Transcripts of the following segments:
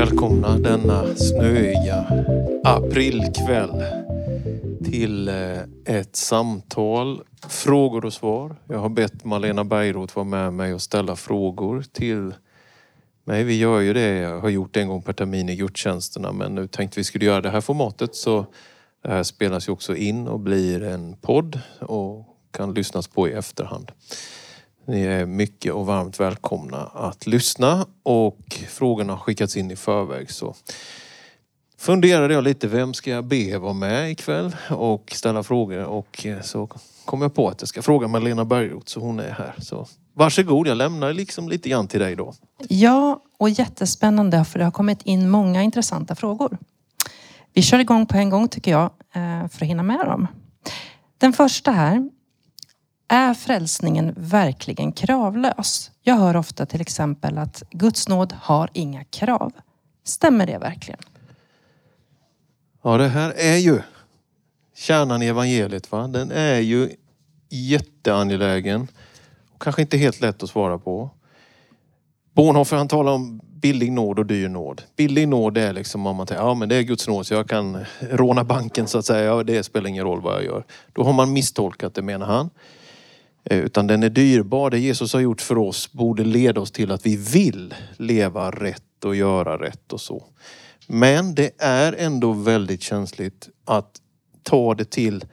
välkomna denna snöiga aprilkväll till eh, ett samtal, frågor och svar. Jag har bett Malena Bergroth vara med mig och ställa frågor till mig. Vi gör ju det, jag har gjort det en gång per termin i gudstjänsterna men nu tänkte vi skulle göra det här formatet så det här spelas ju också in och blir en podd och kan lyssnas på i efterhand. Ni är mycket och varmt välkomna att lyssna och frågorna har skickats in i förväg. Så funderade jag lite, vem ska jag be vara med ikväll och ställa frågor och eh, så kom jag på att jag ska fråga Malena Bergroth så hon är här. Så varsågod, jag lämnar liksom lite grann till dig då. Ja, och jättespännande för det har kommit in många intressanta frågor. Vi kör igång på en gång tycker jag eh, för att hinna med dem. Den första här är frälsningen verkligen kravlös? Jag hör ofta till exempel att Guds nåd har inga krav. Stämmer det verkligen? Ja, det här är ju kärnan i evangeliet. Va? Den är ju jätteangelägen och kanske inte helt lätt att svara på. Bonhoeffer han talar om billig nåd och dyr nåd. Billig nåd är liksom om man tänker, ja men det är Guds nåd så jag kan råna banken så att säga. Ja, det spelar ingen roll vad jag gör. Då har man misstolkat det menar han. Eh, utan den är dyrbar. Det Jesus har gjort för oss borde leda oss till att vi vill leva rätt och göra rätt och så. Men det är ändå väldigt känsligt att ta det till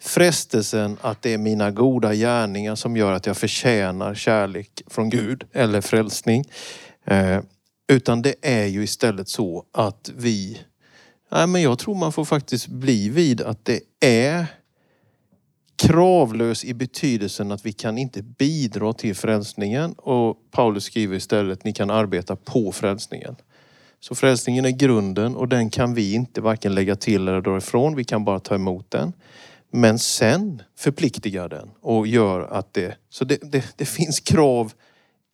frestelsen att det är mina goda gärningar som gör att jag förtjänar kärlek från Gud eller frälsning. Eh, utan det är ju istället så att vi, nej men jag tror man får faktiskt bli vid att det är kravlös i betydelsen att vi kan inte bidra till frälsningen och Paulus skriver istället ni kan arbeta på frälsningen. Så frälsningen är grunden och den kan vi inte varken lägga till eller dra ifrån. Vi kan bara ta emot den. Men sen förpliktigar den och gör att det... Så det, det, det finns krav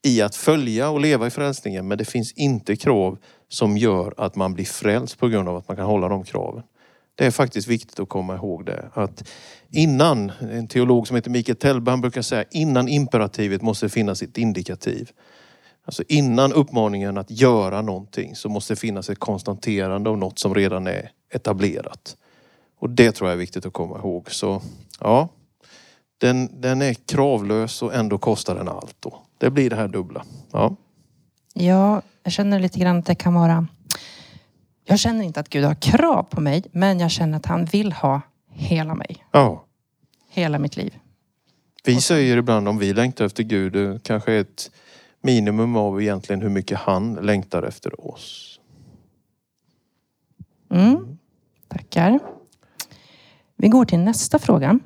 i att följa och leva i frälsningen men det finns inte krav som gör att man blir frälst på grund av att man kan hålla de kraven. Det är faktiskt viktigt att komma ihåg det. Att innan, en teolog som heter Mikael Tellberg brukar säga, innan imperativet måste finnas ett indikativ. Alltså innan uppmaningen att göra någonting så måste det finnas ett konstaterande av något som redan är etablerat. Och det tror jag är viktigt att komma ihåg. Så ja, den, den är kravlös och ändå kostar den allt. Då. Det blir det här dubbla. Ja. ja, jag känner lite grann att det kan vara jag känner inte att Gud har krav på mig, men jag känner att han vill ha hela mig. Ja. Hela mitt liv. Vi säger ibland om vi längtar efter Gud, det kanske är ett minimum av egentligen hur mycket han längtar efter oss. Mm. Tackar. Vi går till nästa fråga.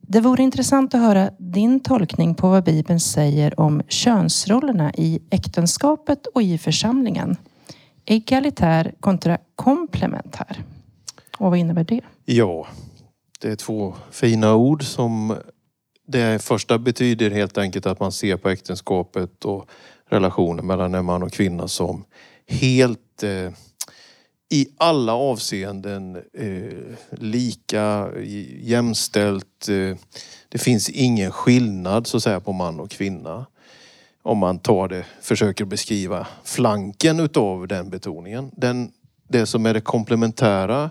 Det vore intressant att höra din tolkning på vad Bibeln säger om könsrollerna i äktenskapet och i församlingen egalitär kontra komplementär. Och vad innebär det? Ja, det är två fina ord som det första betyder helt enkelt att man ser på äktenskapet och relationen mellan en man och kvinna som helt eh, i alla avseenden eh, lika, jämställt. Eh, det finns ingen skillnad så att säga på man och kvinna om man tar det, försöker beskriva flanken utav den betoningen. Den, det som är det komplementära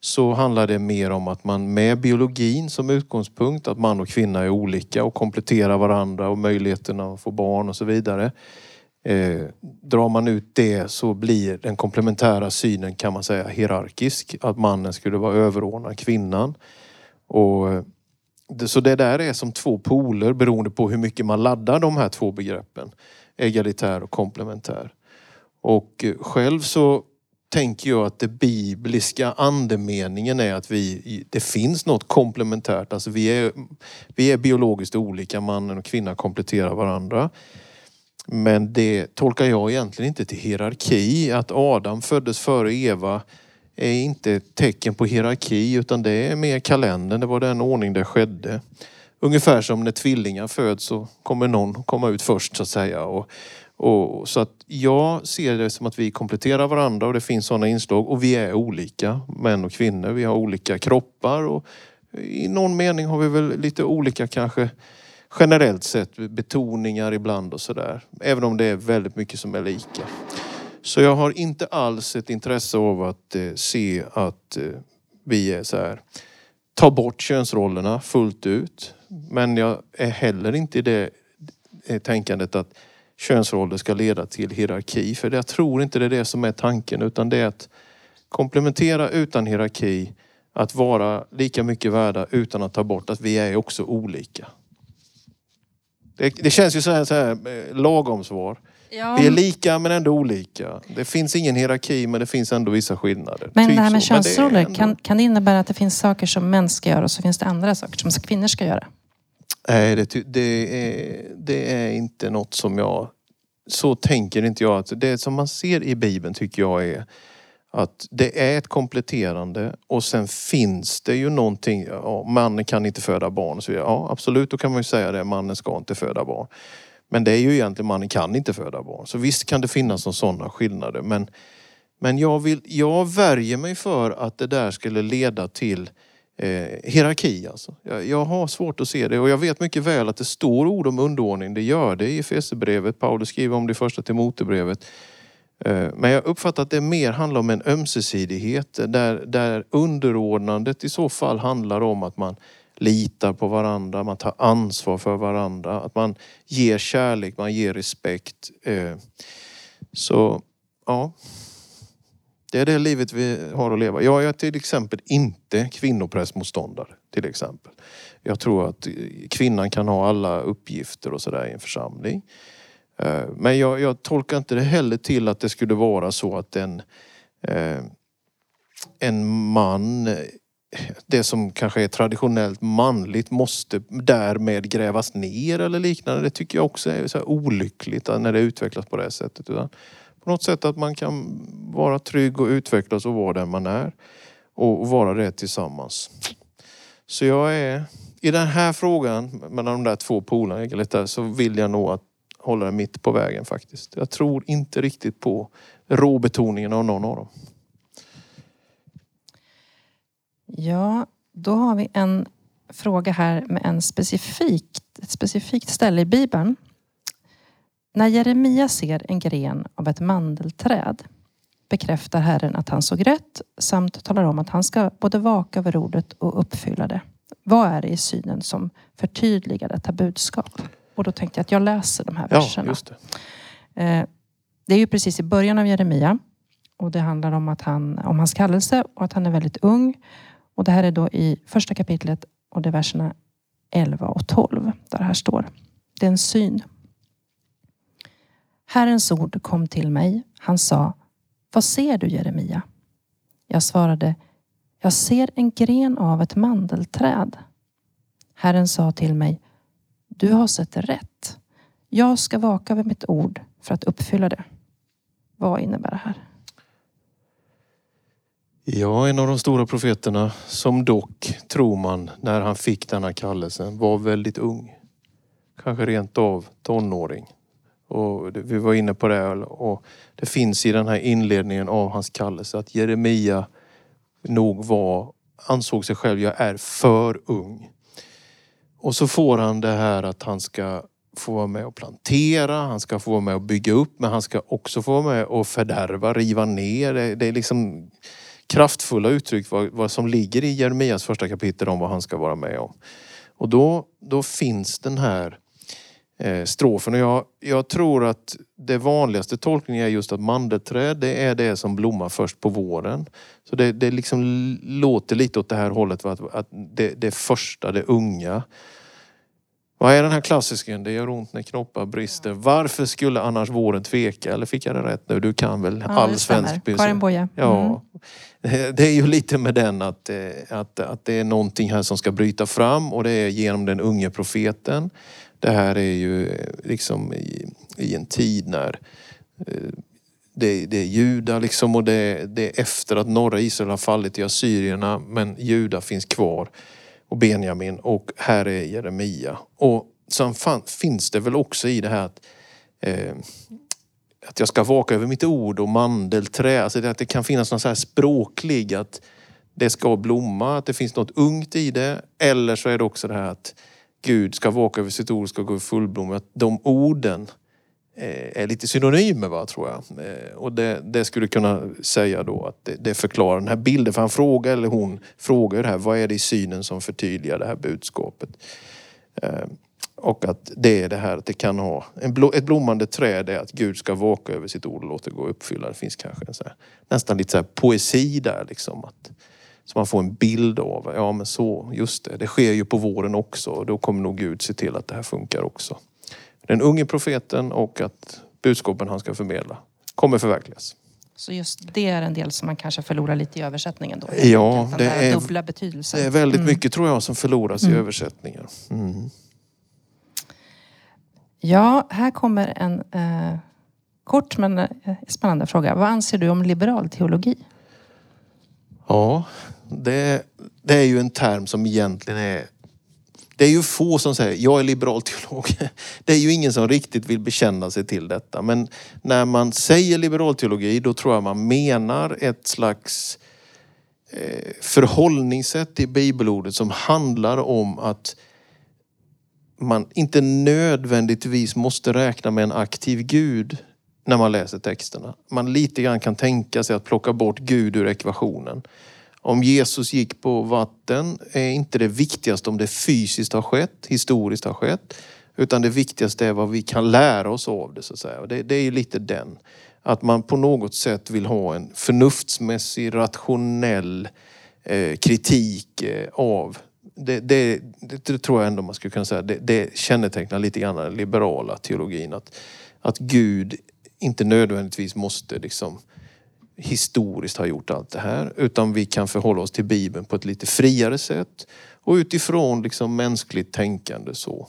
så handlar det mer om att man med biologin som utgångspunkt, att man och kvinna är olika och kompletterar varandra och möjligheterna att få barn och så vidare. Eh, drar man ut det så blir den komplementära synen kan man säga hierarkisk. Att mannen skulle vara överordnad kvinnan. Och så det där är som två poler beroende på hur mycket man laddar de här två begreppen. Egalitär och komplementär. Och eh, själv så tänker jag att det bibliska andemeningen är att vi, det finns något komplementärt. Alltså vi är, vi är biologiskt olika, mannen och kvinnan kompletterar varandra. Men det tolkar jag egentligen inte till hierarki. Att Adam föddes före Eva är inte ett tecken på hierarki utan det är mer kalendern. Det var den ordning det skedde. Ungefär som när tvillingar föds så kommer någon komma ut först så att säga. Och, och, så att jag ser det som att vi kompletterar varandra och det finns sådana inslag och vi är olika, män och kvinnor. Vi har olika kroppar och i någon mening har vi väl lite olika kanske generellt sett betoningar ibland och sådär. Även om det är väldigt mycket som är lika. Så jag har inte alls ett intresse av att eh, se att eh, vi är så här, ta bort könsrollerna fullt ut. Men jag är heller inte i det eh, tänkandet att könsroller ska leda till hierarki. För jag tror inte det är det som är tanken utan det är att komplementera utan hierarki. Att vara lika mycket värda utan att ta bort att vi är också olika. Det, det känns ju så här, så här eh, lagom svar. Ja, Vi är lika men ändå olika. Det finns ingen hierarki men det finns ändå vissa skillnader. men Typ det här med så. Könsroller, ändå- kan, kan det innebära att det finns saker som män ska göra och så finns det andra saker som kvinnor ska göra? Nej, det, det, är, det är inte något som jag... Så tänker inte jag. Att det som man ser i Bibeln tycker jag är att det är ett kompletterande och sen finns det ju någonting. Ja, mannen kan inte föda barn. Så ja, absolut, då kan man ju säga det. Mannen ska inte föda barn. Men det är ju egentligen mannen kan inte föda barn. Så visst kan det finnas någon sådana skillnader. Men, men jag, vill, jag värjer mig för att det där skulle leda till eh, hierarki. Alltså. Jag, jag har svårt att se det och jag vet mycket väl att det står ord om underordning. Det gör det i Efesierbrevet. Paulus skriver om det i första Timotebrevet. Eh, Men jag uppfattar att det mer handlar om en ömsesidighet där, där underordnandet i så fall handlar om att man litar på varandra, man tar ansvar för varandra, att man ger kärlek, man ger respekt. Eh, så ja, det är det livet vi har att leva. Jag är till exempel inte kvinnoprästmotståndare. Till exempel. Jag tror att kvinnan kan ha alla uppgifter och sådär i en församling. Eh, men jag, jag tolkar inte det heller till att det skulle vara så att en, eh, en man, det som kanske är traditionellt manligt måste därmed grävas ner eller liknande. Det tycker jag också är så här olyckligt när det utvecklas på det här sättet. Utan på något sätt att man kan vara trygg och utvecklas och vara den man är. Och, vara det tillsammans. Så jag är, i den här frågan mellan de där två polarna så vill jag nog att hålla det mitt på vägen faktiskt. Jag tror inte riktigt på råbetoningen av någon av dem. Ja, då har vi en fråga här med en specifikt, ett specifikt ställe i Bibeln. När Jeremia ser en gren av ett mandelträd bekräftar Herren att han såg rätt samt talar om att han ska både vaka över ordet och uppfylla det. Vad är det i synen som förtydligar detta budskap? Och då tänkte jag att jag läser de här Ja, verserna. just det. Eh, Det är ju precis i början av Jeremia och det handlar om, att han, om hans kallelse och att han är väldigt ung. Och det här är då i första kapitlet och det är verserna 11 och 12 där det här står. Det är en syn. Herrens ord kom till mig. Han sa, vad ser du Jeremia? Jag svarade, jag ser en gren av ett mandelträd. Herren sa till mig, du har sett rätt. Jag ska vaka över mitt ord för att uppfylla det. Vad innebär det här? Ja, en av de stora profeterna som dock, tror man, när han fick denna kallelsen var väldigt ung. Kanske rent av tonåring. Och vi var inne på det och det finns i den här inledningen av hans kallelse att Jeremia nog var, ansåg sig själv, jag är för ung. Och så får han det här att han ska få vara med och plantera, han ska få vara med och bygga upp men han ska också få vara med och fördärva, riva ner. Det, det är liksom kraftfulla uttryck vad, vad som ligger i Jeremias första kapitel om vad han ska vara med om. Och då, då finns den här eh, strofen och jag, jag tror att det vanligaste tolkningen är just att mandelträd det är det som blommar först på våren. Så det, det liksom låter lite åt det här hållet att, att det, det första, det unga. Vad är den här klassiken? Det gör ont när knoppar brister. Varför skulle annars våren tveka? Eller fick jag det rätt nu? Du kan väl Ja, all svensk musik? Karin Boye. Mm. Det är ju lite med den att, eh, att, att det är någonting här som ska bryta fram och det är genom den unge profeten. Det här är ju eh, liksom i, i en tid när eh, det, det är judar liksom och det, det är efter att norra Israel har fallit i assyrierna men Juda finns kvar och Benjamin och här är Jeremia. Och sen fan, finns det väl också i det här att eh, att jag ska vaka över mitt ord och mandelträ. Alltså det, att det kan finnas något så här språklig att det ska blomma, att det finns något ungt i det. Eller så är det också det här att Gud ska vaka över sitt ord, ska gå i fullblom. Att de orden eh, är lite synonymer va, tror jag. Eh, och det, det skulle kunna säga då att det, det, förklarar den här bilden. För han frågar, eller hon frågar det här, vad är det i synen som förtydligar det här budskapet? Eh, och att det är det här att det kan ha, en blo, ett blommande träd är att Gud ska vaka över sitt ord och låta det gå uppfylla. Det finns kanske en så här, nästan lite så poesi där liksom. Att, så man får en bild av, ja men så, just det, det sker ju på våren också och då kommer nog Gud se till att det här funkar också. Den unge profeten och att budskapen han ska förmedla kommer förverkligas. Så just det är en del som man kanske förlorar lite i översättningen då? Ja, det är, dubbla betydelsen. det är väldigt mm. mycket tror jag som förloras mm. i översättningen. Mm. Ja, här kommer en eh, kort men eh, spännande fråga. Vad anser du om liberal teologi? Ja, det, det är ju en term som egentligen är det är ju få som säger, jag är liberal teolog. Det är ju ingen som riktigt vill bekänna sig till detta. Men när man säger liberal teologi, då tror jag man menar ett slags eh, förhållningssätt till bibelordet som handlar om att man inte nödvändigtvis måste räkna med en aktiv Gud när man läser texterna. Man lite grann kan tänka sig att plocka bort Gud ur ekvationen. Om Jesus gick på vatten är inte det viktigaste om det fysiskt har skett, historiskt har skett. Utan det viktigaste är vad vi kan lära oss av det så att säga. det, det är ju lite den. Att man på något sätt vill ha en förnuftsmässig, rationell eh, kritik eh, av det, det, det, tror jag ändå man skulle kunna säga, det, det kännetecknar lite grann den liberala teologin. Att, att Gud inte nödvändigtvis måste liksom historiskt ha gjort allt det här. Utan vi kan förhålla oss till Bibeln på ett lite friare sätt och utifrån liksom mänskligt tänkande så.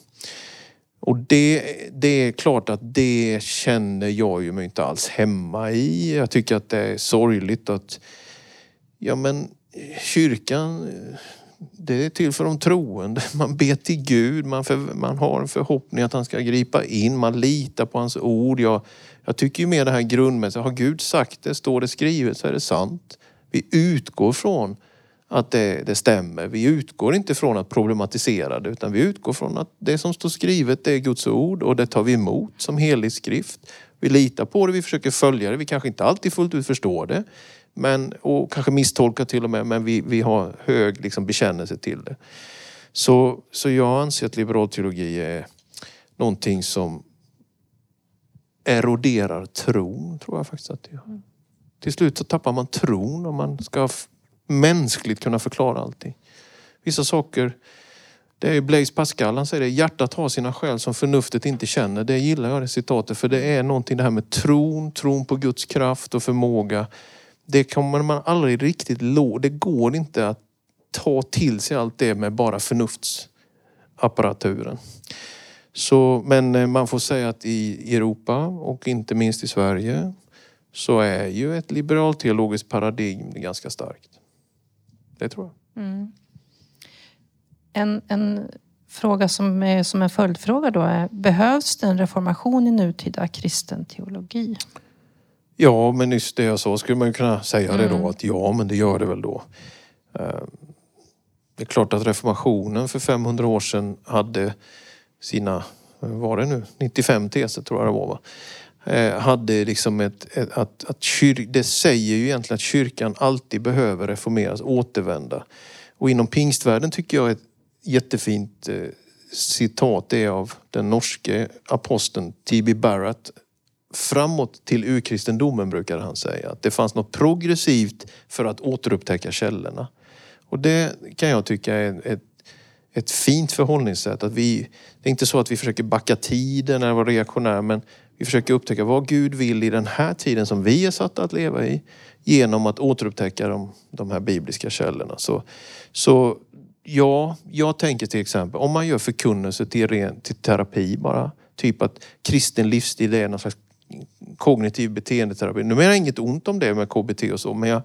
Och det, det är klart att det känner jag ju mig inte alls hemma i. Jag tycker att det är sorgligt att ja men kyrkan det är till för de troende. Man ber till Gud, man, för, man har en förhoppning att han ska gripa in, man litar på hans ord. Jag, jag tycker ju mer det här grundmässiga, har Gud sagt det, står det skrivet så är det sant. Vi utgår från att det, det, stämmer. Vi utgår inte från att problematisera det utan vi utgår från att det som står skrivet det är Guds ord och det tar vi emot som helig skrift. Vi litar på det, vi försöker följa det. Vi kanske inte alltid fullt ut förstår det. Men, och kanske misstolkar till och med, men vi, vi har hög liksom, bekännelse till det. Så, så jag anser att liberal teologi är någonting som eroderar tron, tror jag faktiskt att det gör. Till slut så tappar man tron om man ska mänskligt kunna förklara allting. Vissa saker, det är Blaise Pascal, han säger det, hjärtat har sina skäl som förnuftet inte känner. Det gillar jag det citatet för det är någonting det här med tron, tron på Guds kraft och förmåga det kommer man aldrig riktigt lå. Det går inte att ta till sig allt det med bara förnuftsapparaturen. Så, men eh, man får säga att i Europa och inte minst i Sverige så är ju ett liberalteologiskt paradigm ganska starkt. Det tror jag. Mm. En, en fråga som är som en följdfråga då är, behövs det en reformation i nutida kristen teologi? Ja, men just det jag sa skulle man ju kunna säga det då mm. att ja, men det gör det väl då. Eh, det är klart att reformationen för 500 år sedan hade sina, var det nu, 95 teser tror jag det var va? Eh, hade liksom ett, ett att, att kyr, det säger ju egentligen att kyrkan alltid behöver reformeras, återvända. Och inom pingstvärlden tycker jag ett jättefint eh, citat är av den norske aposteln T.B. Barrett framåt till urkristendomen brukar han säga. Att det fanns något progressivt för att återupptäcka källorna. Och det kan jag tycka är ett, ett fint förhållningssätt. Att vi, det är inte så att vi försöker backa tiden eller vara reaktionära men vi försöker upptäcka vad Gud vill i den här tiden som vi är satta att leva i genom att återupptäcka de, de här bibliska källorna. Så, så ja, jag tänker till exempel om man gör förkunnelse till, ren, till terapi bara. Typ att kristen livsstil är någon slags kognitiv beteendeterapi. Nu menar jag inget ont om det med KBT och så, men jag,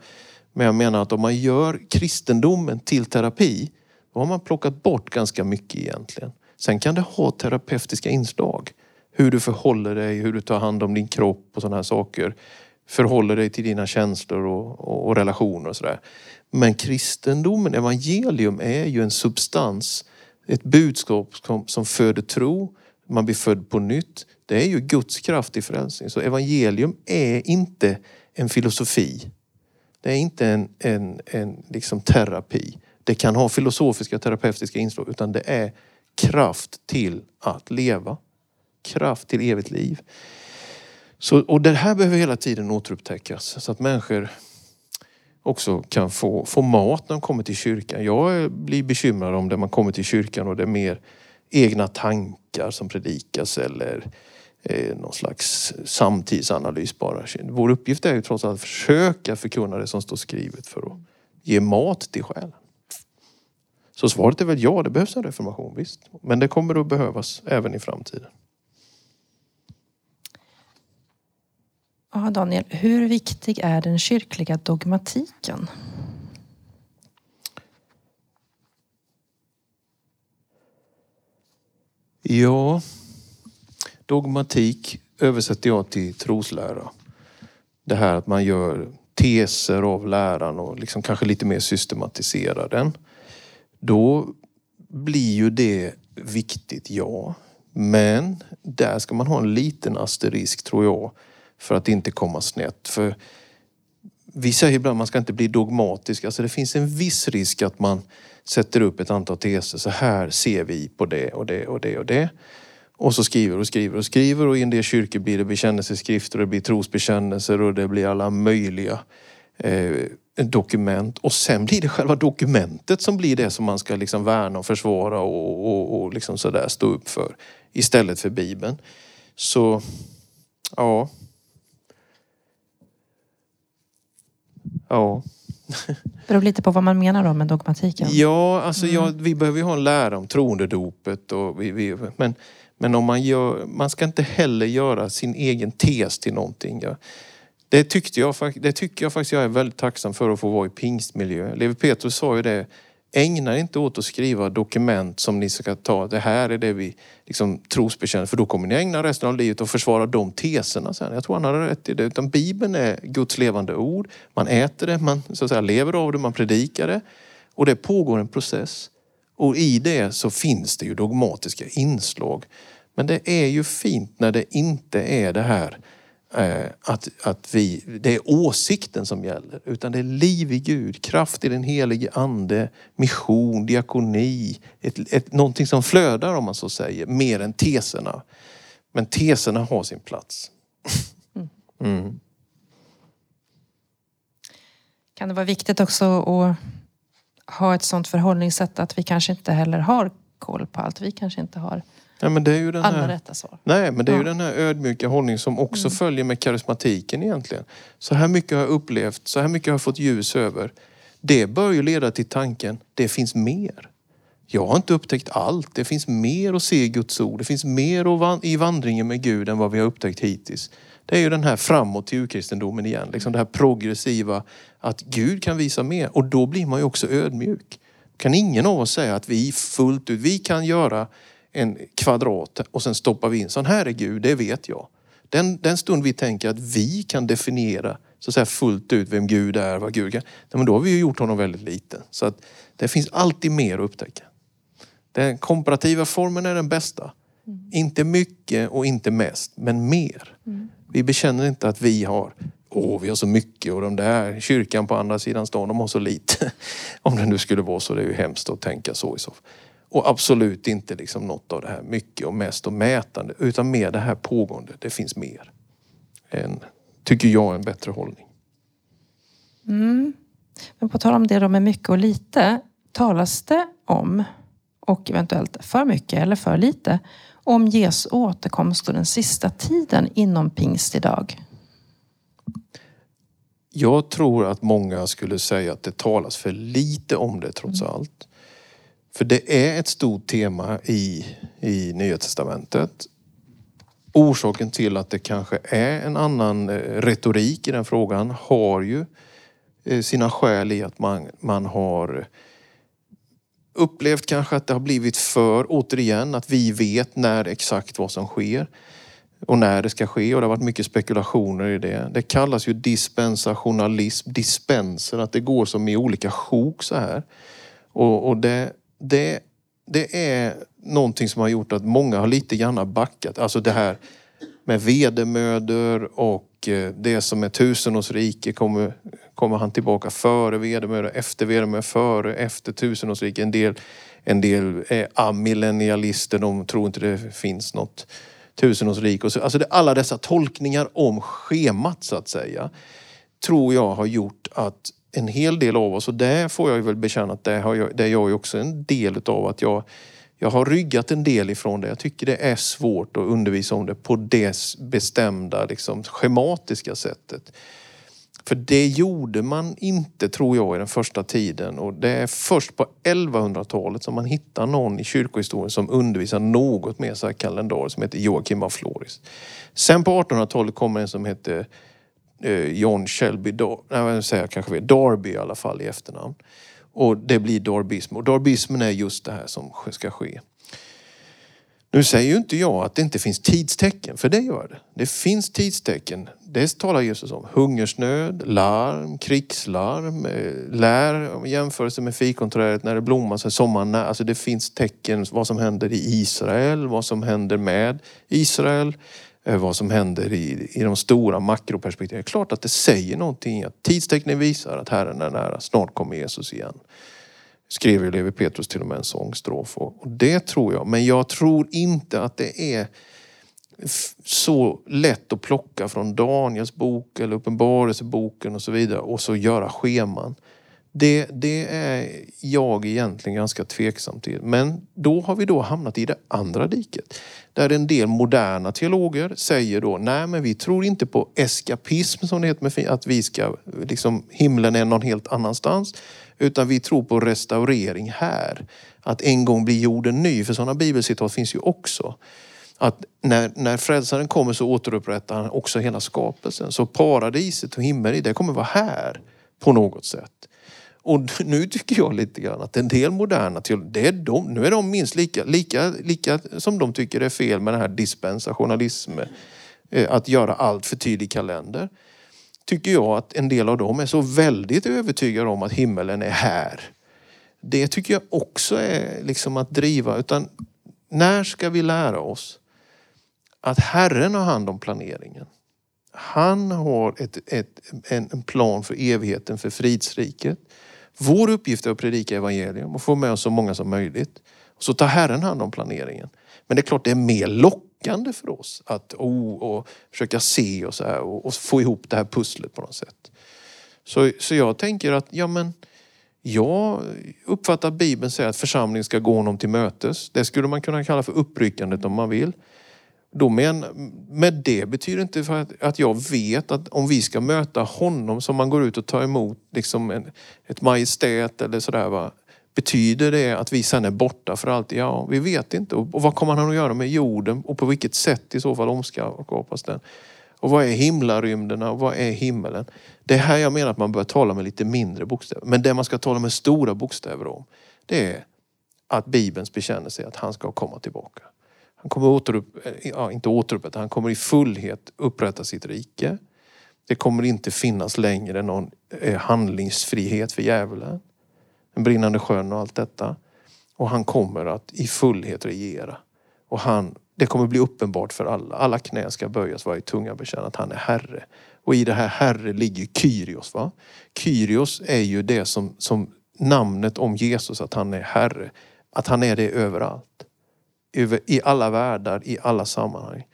men jag menar att om man gör kristendomen till terapi, då har man plockat bort ganska mycket egentligen. Sen kan det ha terapeutiska inslag. Hur du förhåller dig, hur du tar hand om din kropp och sådana här saker. Förhåller dig till dina känslor och, och, och relationer och sådär. Men kristendomen, evangelium, är ju en substans, ett budskap som, som föder tro man blir född på nytt. Det är ju Guds kraft i frälsning. Så evangelium är inte en filosofi. Det är inte en, en, en liksom terapi. Det kan ha filosofiska terapeutiska inslag utan det är kraft till att leva. Kraft till evigt liv. Så, och det här behöver hela tiden återupptäckas så att människor också kan få, få mat när de kommer till kyrkan. Jag blir bekymrad om det man kommer till kyrkan och det är mer egna tankar som predikas eller eh, någon slags samtidsanalys bara. Vår uppgift är ju trots allt att försöka förkunna det som står skrivet för att ge mat till själen. Så svaret är väl ja, det behövs en reformation, visst. Men det kommer att behövas även i framtiden. Ja, Daniel, hur viktig är den kyrkliga dogmatiken? Ja, dogmatik översätter jag till troslära. Det här att man gör teser av läran och liksom kanske lite mer systematiserar den. Då blir ju det viktigt, ja. Men där ska man ha en liten asterisk tror jag för att inte komma snett. För vi säger ibland att man ska inte bli dogmatisk. Alltså det finns en viss risk att man sätter upp ett antal teser. Så här ser vi på det och det och det och det. Och så skriver och skriver och skriver och i en del kyrkor blir det bekännelseskrifter och det blir trosbekännelser och det blir alla möjliga eh, dokument. Och sen blir det själva dokumentet som blir det som man ska liksom värna och försvara och, och, och liksom sådär stå upp för. Istället för Bibeln. Så, ja. Ja. Det beror lite på vad man menar då med dogmatiken. Ja, alltså mm. ja, vi behöver ju ha en lära om troendedopet. Och vi, vi, men, men om man gör, man ska inte heller göra sin egen tes till någonting. Ja. Det, tyckte jag, det tycker jag faktiskt jag är väldigt tacksam för att få vara i pingstmiljö. Levi Petrus sa ju det, ägna inte åt att skriva dokument som ni ska ta, det här är det vi liksom trosbekänner, för då kommer ni ägna resten av livet att försvara de teserna sen. Jag tror han hade rätt i det. Utan Bibeln är Guds levande ord. Man äter det, man så att säga, lever av det, man predikar det. Och det pågår en process. Och i det så finns det ju dogmatiska inslag. Men det är ju fint när det inte är det här Eh, att, att vi, det är åsikten som gäller. Utan det är liv i Gud, kraft i den helige ande, mission, diakoni. Ett, ett, någonting som flödar om man så säger, mer än teserna. Men teserna har sin plats. Mm. Kan det vara viktigt också att ha ett sånt förhållningssätt att vi kanske inte heller har koll på allt. Vi kanske inte har Nej, men det är ju den alla här, rätta svar. Nej, men det är ja. ju den här ödmjuka hållning som också mm. följer med karismatiken egentligen. Så här mycket har jag upplevt, så här mycket har jag fått ljus över. Det bör ju leda till tanken, det finns mer. Jag har inte upptäckt allt. Det finns mer att se i Guds ord. Det finns mer i vandringen med Gud än vad vi har upptäckt hittills. Det är ju den här framåt till urkristendomen igen. Liksom det här progressiva, att Gud kan visa mer. Och då blir man ju också ödmjuk. Kan ingen av oss säga att vi fullt ut, vi kan göra en kvadrat och sen stoppar vi in, sån här är Gud, det vet jag. Den, den stund vi tänker att vi kan definiera så att säga, fullt ut vem Gud är, vad Gud kan, men då har vi ju gjort honom väldigt liten. Så att det finns alltid mer att upptäcka. Den komparativa formen är den bästa. Mm. Inte mycket och inte mest, men mer. Mm. Vi bekänner inte att vi har Åh, vi har så mycket och de där kyrkan på andra sidan stan, de har så lite. Om det nu skulle vara så, det är ju hemskt att tänka så i så fall. Och absolut inte liksom något av det här mycket och mest och mätande utan mer det här pågående. Det finns mer. En, tycker jag, en bättre hållning. Mm. Men på tal om det då med mycket och lite. Talas det om, och eventuellt för mycket eller för lite, om Jesu återkomst och den sista tiden inom pingst idag? Jag tror att många skulle säga att det talas för lite om det trots mm. allt. För det är ett stort tema i, i Nya Testamentet. Orsaken till att det kanske är en annan eh, retorik i den frågan har ju eh, sina skäl i att man, man har upplevt kanske att det har blivit för, återigen, att vi vet när exakt vad som sker och när det ska ske och det har varit mycket spekulationer i det. Det kallas ju dispensationalism, dispenser, att det går som i olika sjok så här. Och, och det, det, det är någonting som har gjort att många har lite grann backat. Alltså det här med vedermödor och eh, det som är tusenårsrike kommer, kommer han tillbaka före vedermödor, efter vedermödor, före, efter tusenårsriket? En del, en del är amillennialister, de tror inte det finns något tusenårsrike. Alltså det, alla dessa tolkningar om schemat så att säga tror jag har gjort att en hel del av oss, och det får jag väl bekänna att det, har jag, det är jag också en del utav att jag jag har ryggat en del ifrån det. Jag tycker det är svårt att undervisa om det på det bestämda, liksom, schematiska sättet. För det gjorde man inte, tror jag, i den första tiden. Och det är först på 1100-talet som man hittar någon i kyrkohistorien som undervisar något mer så här kalendar som heter Joakim av Floris. Sen på 1800-talet kommer en som heter eh, John Shelby, Dar nej, säger kanske Darby i alla fall i efternamn. Och det blir darbism. Och darbismen är just det här som ska ske. Nu säger ju inte jag att det inte finns tidstecken, för det gör det. Det finns tidstecken. Det talar Jesus om. Hungersnöd, larm, krigslarm, eh, Lär om jämförelse med fikonträdet när det blommar sig sommaren Alltså det finns tecken vad som händer i Israel, vad som händer med Israel, eh, vad som händer i, i de stora makroperspektiven. Det är klart att det säger någonting. Att tidstecknen visar att Herren är nära. Snart kommer Jesus igen skrev ju Levi Petrus till och med en sångstrof. Och det tror jag. Men jag tror inte att det är så lätt att plocka från Daniels bok eller Uppenbarelseboken och så vidare och så göra scheman. Det, det är jag egentligen ganska tveksam till. Men då har vi då hamnat i det andra diket. Där en del moderna teologer säger då, nej men vi tror inte på eskapism som det heter, att vi ska, liksom himlen är någon helt annanstans. Utan vi tror på restaurering här. Att en gång blir jorden ny. För sådana bibelcitat finns ju också. Att när, när frälsaren kommer så återupprättar han också hela skapelsen. Så paradiset och himmel, det kommer vara här på något sätt. Och nu tycker jag lite grann att en del moderna teologer, de, nu är de minst lika, lika, lika som de tycker det är fel med den här dispensationalismen. Eh, att göra allt för tydlig kalender tycker jag att en del av dem är så väldigt övertygade om att himmelen är här. Det tycker jag också är liksom att driva. Utan när ska vi lära oss att Herren har hand om planeringen? Han har ett, ett, en plan för evigheten, för fridsriket. Vår uppgift är att predika evangelium och få med oss så många som möjligt. Så tar Herren hand om planeringen. Men det är klart det är mer lockande för oss att oh, och försöka se och, så här, och, och, få ihop det här pusslet på något sätt. Så, så jag tänker att, ja men, jag uppfattar att Bibeln säger att församlingen ska gå honom till mötes. Det skulle man kunna kalla för uppryckandet om man vill. Då men, med det betyder inte för att, att jag vet att om vi ska möta honom som man går ut och tar emot liksom en, ett majestät eller sådär. Va? Betyder det att vi sen är borta för alltid? Ja, vi vet inte. Och vad kommer han att göra med jorden och på vilket sätt i så fall omskapas den? Och vad är himlarymderna och vad är himmelen? Det är här jag menar att man bör tala med lite mindre bokstäver. Men det man ska tala med stora bokstäver om, det är att Bibelns bekännelse är att han ska komma tillbaka. Han kommer återupp, ja, inte återupprätta, han kommer i fullhet upprätta sitt rike. Det kommer inte finnas längre någon eh, handlingsfrihet för djävulen den brinnande sjön och allt detta. Och han kommer att i fullhet regera. Och han, det kommer bli uppenbart för alla. Alla knän ska böjas, varje tunga bekänna att han är Herre. Och i det här Herre ligger Kyrios. Va? Kyrios är ju det som, som namnet om Jesus, att han är Herre. Att han är det överallt. Över, I alla världar, i alla sammanhang.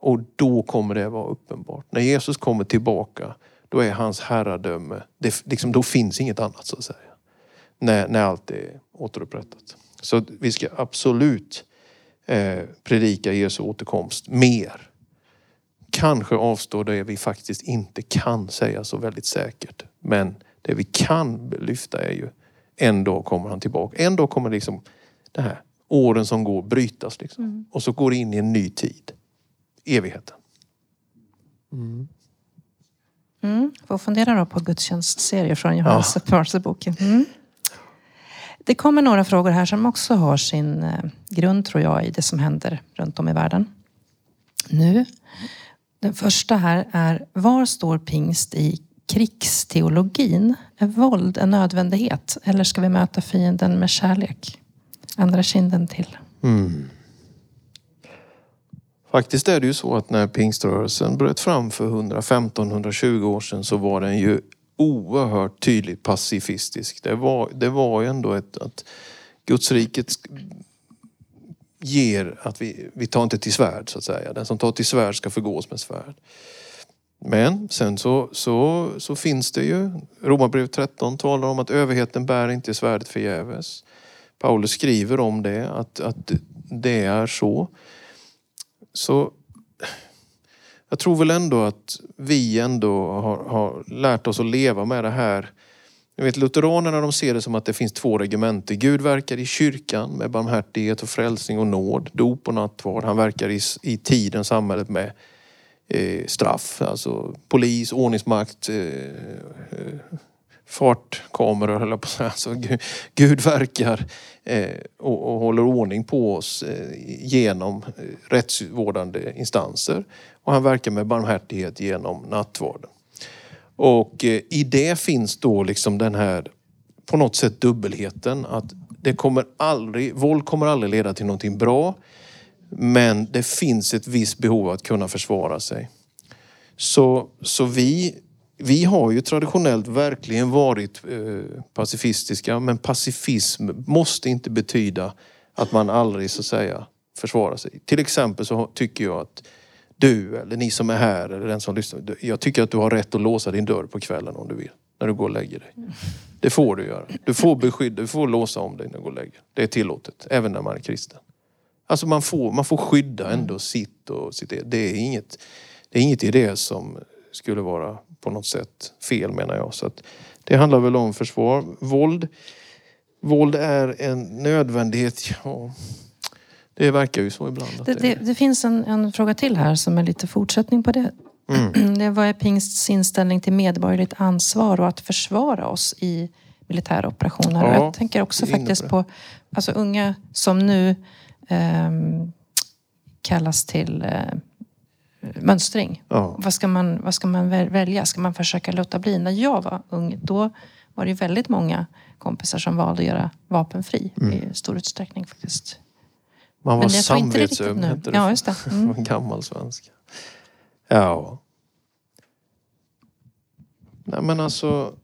Och då kommer det vara uppenbart. När Jesus kommer tillbaka, då är hans herradöme, det, liksom, då finns inget annat så att säga när, när allt är återupprättat. Så vi ska absolut eh, predika Jesu återkomst mer. Kanske avstå det vi faktiskt inte kan säga så väldigt säkert. Men det vi kan lyfta är ju en dag kommer han tillbaka. En dag kommer liksom det här åren som går brytas. Liksom. Mm. Och så går det in i en ny tid. Evigheten. Mm. Mm. Får fundera då på gudstjänstserie från Johannes ja. boken. Mm. Det kommer några frågor här som också har sin eh, grund, tror jag, i det som händer runt om i världen nu. Den första här är, var står pingst i krigsteologin? Är våld en nödvändighet eller ska vi möta fienden med kärlek? Andra kinden till. Mm. Faktiskt är det ju så att när pingströrelsen bröt fram för 115-120 år sedan så var den ju oerhört tydligt pacifistisk. Det var, det var ju ändå ett, att Gudsriket ger att vi, vi tar inte till svärd så att säga. Den som tar till svärd ska förgås med svärd. Men sen så, så, så finns det ju, Romarbrevet 13 talar om att överheten bär inte svärdet förgäves. Paulus skriver om det, att, att det är så. Så jag tror väl ändå att vi ändå har, har lärt oss att leva med det här. Jag vet Lutheranerna de ser det som att det finns två regementer. Gud verkar i kyrkan med barmhärtighet och frälsning och nåd, dop och nattvard. Han verkar i, i tiden, samhället med eh, straff, alltså polis, ordningsmakt, eh, eh, fartkameror höll jag på att säga. Alltså, Gud, Gud verkar eh, och, och, håller ordning på oss eh, genom eh, rättsvårdande instanser. Och han verkar med barmhärtighet genom nattvarden. Och eh, i det finns då liksom den här på något sätt dubbelheten att det kommer aldrig, våld kommer aldrig leda till någonting bra. Men det finns ett visst behov av att kunna försvara sig. Så, så vi, vi har ju traditionellt verkligen varit eh, pacifistiska men pacifism måste inte betyda att man aldrig så att säga försvarar sig. Till exempel så tycker jag att du eller ni som är här eller den som lyssnar. Jag tycker att du har rätt att låsa din dörr på kvällen om du vill. När du går och lägger dig. Det får du göra. Du får beskydda, du får låsa om dig när du går och lägger dig. Det är tillåtet, även när man är kristen. Alltså man får, man får skydda ändå sitt och sitt eget. Det är inget, det är inget i det som skulle vara på något sätt fel menar jag. Så att det handlar väl om försvar. Våld, våld är en nödvändighet. Ja, det verkar ju så ibland. Det, det, det, finns en, en, fråga till här som är lite fortsättning på det. Mm. det vad är pingsts inställning till medborgerligt ansvar och att försvara oss i militära operationer? Ja, jag tänker också faktiskt på, på alltså, unga som nu eh, kallas till eh, mönstring. Ja. Vad, ska man, vad ska man välja? Ska man försöka låta bli? När jag var ung, då var det väldigt många kompisar som valde att göra vapenfri mm. i stor utsträckning faktiskt. Man var samvetsöm hette det. Ja, just det. Mm. gammal svenska. Ja. Nej men alltså.